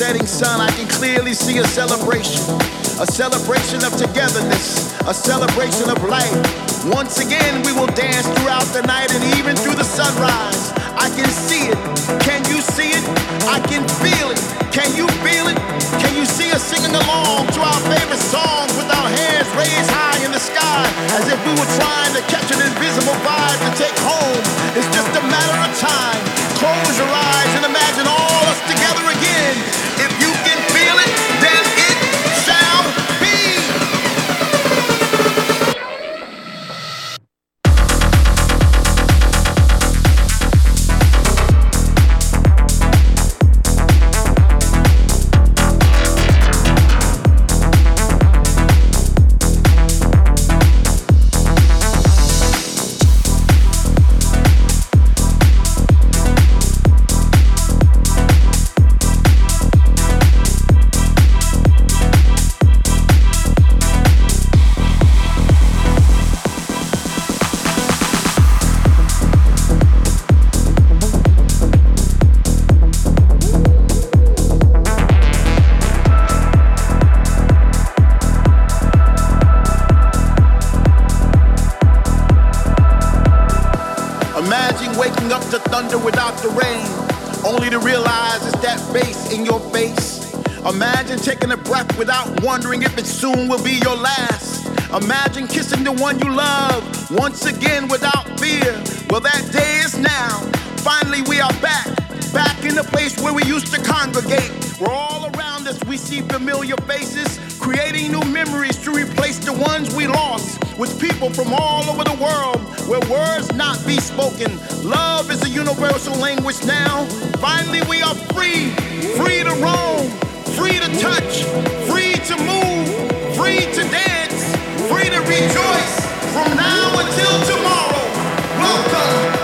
setting sun, I can clearly see a celebration. A celebration of togetherness, a celebration of life. Once again, we will dance throughout the night and even through the sunrise. I can see it. Can you see it? I can feel it. Can you feel it? Can you see us singing along to our favorite songs with our hands raised high in the sky as if we were trying to catch an invisible vibe to take home? It's just a matter of time. Close your eyes and imagine all of us together again. If you be spoken. Love is a universal language now. Finally, we are free, free to roam, free to touch, free to move, free to dance, free to rejoice from now until tomorrow. Welcome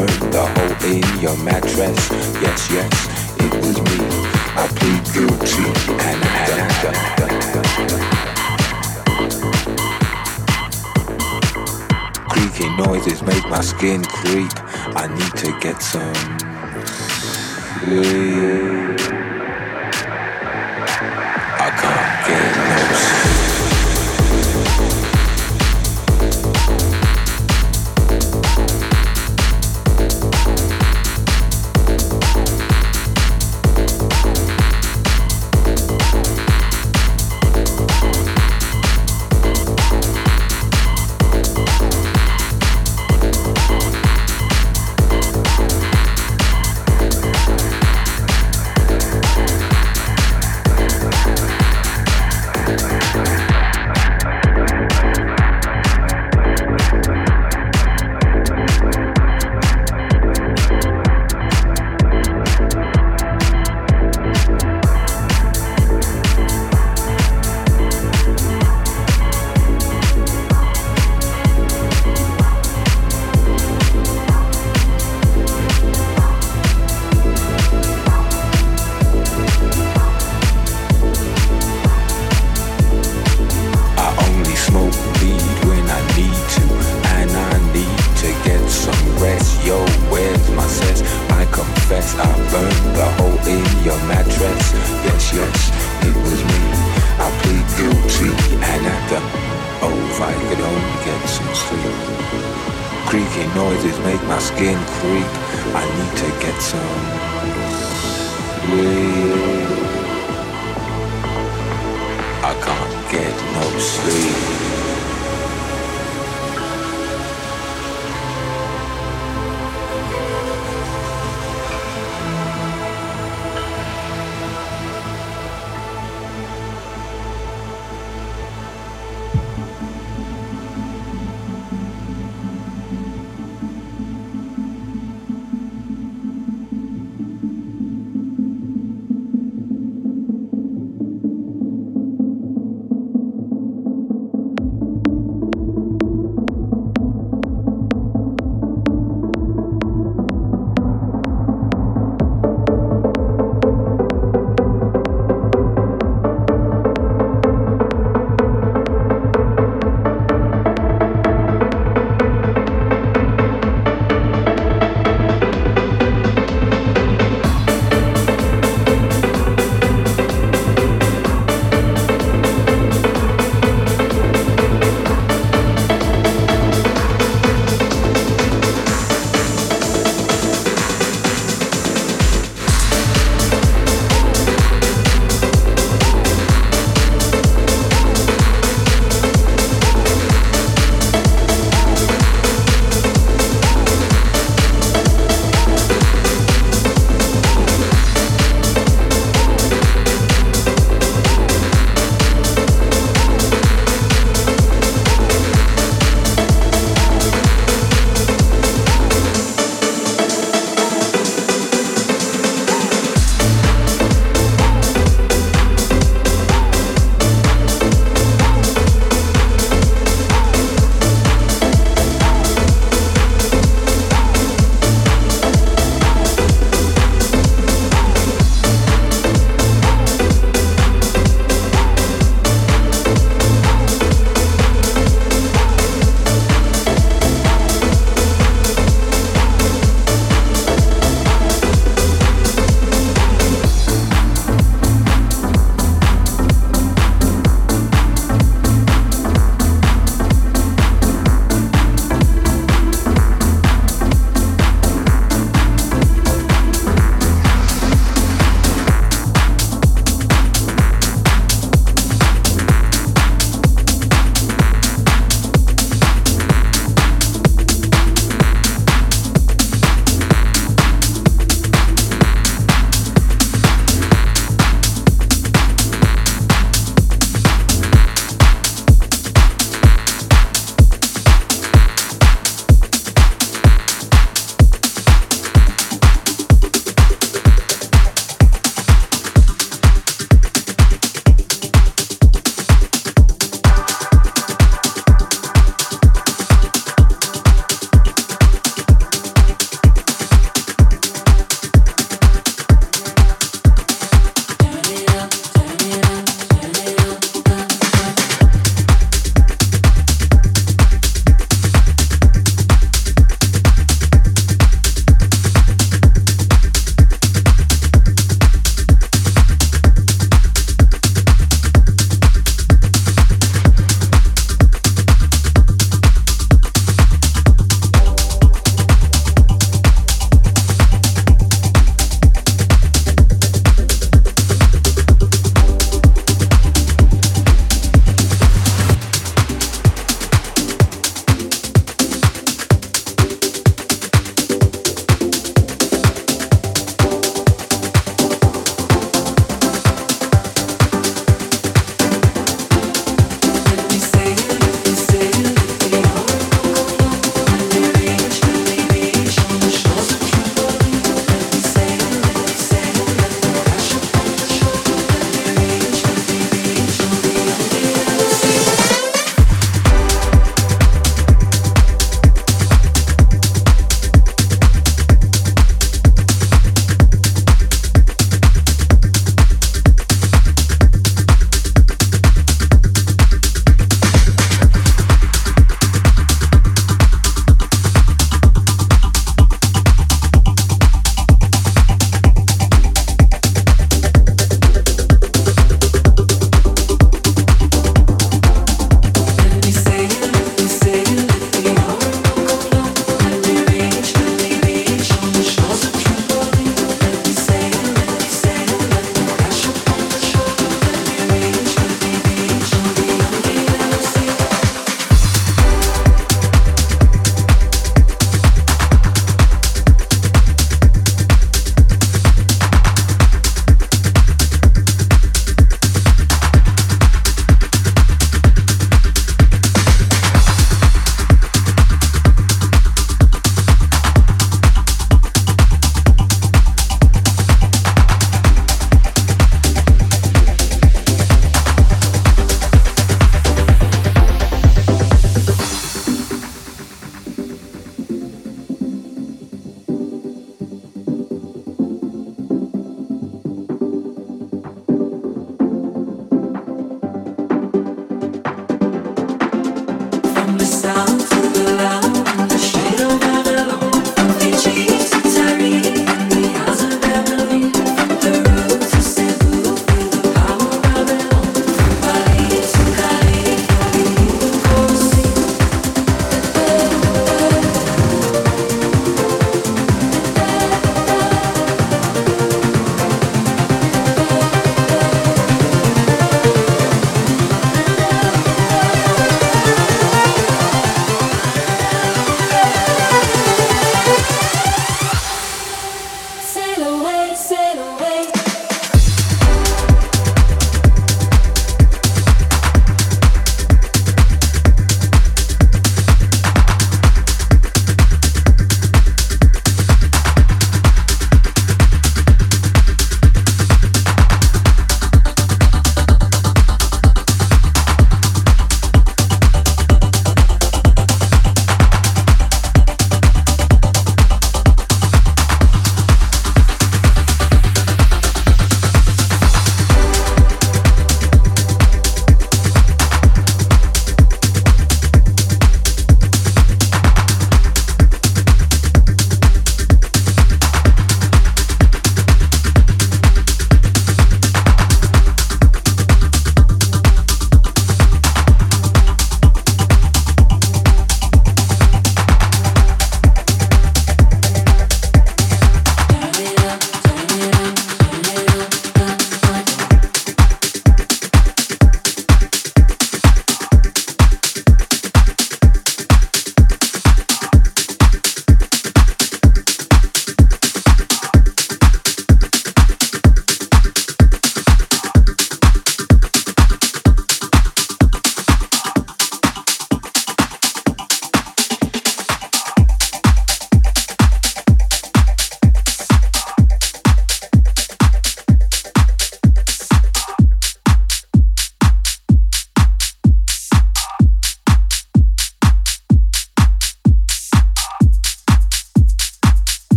the hole in your mattress. Yes, yes, it was me. I plead guilty and I had a gun. Creaking noises make my skin creep. I need to get some sleep.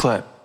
Get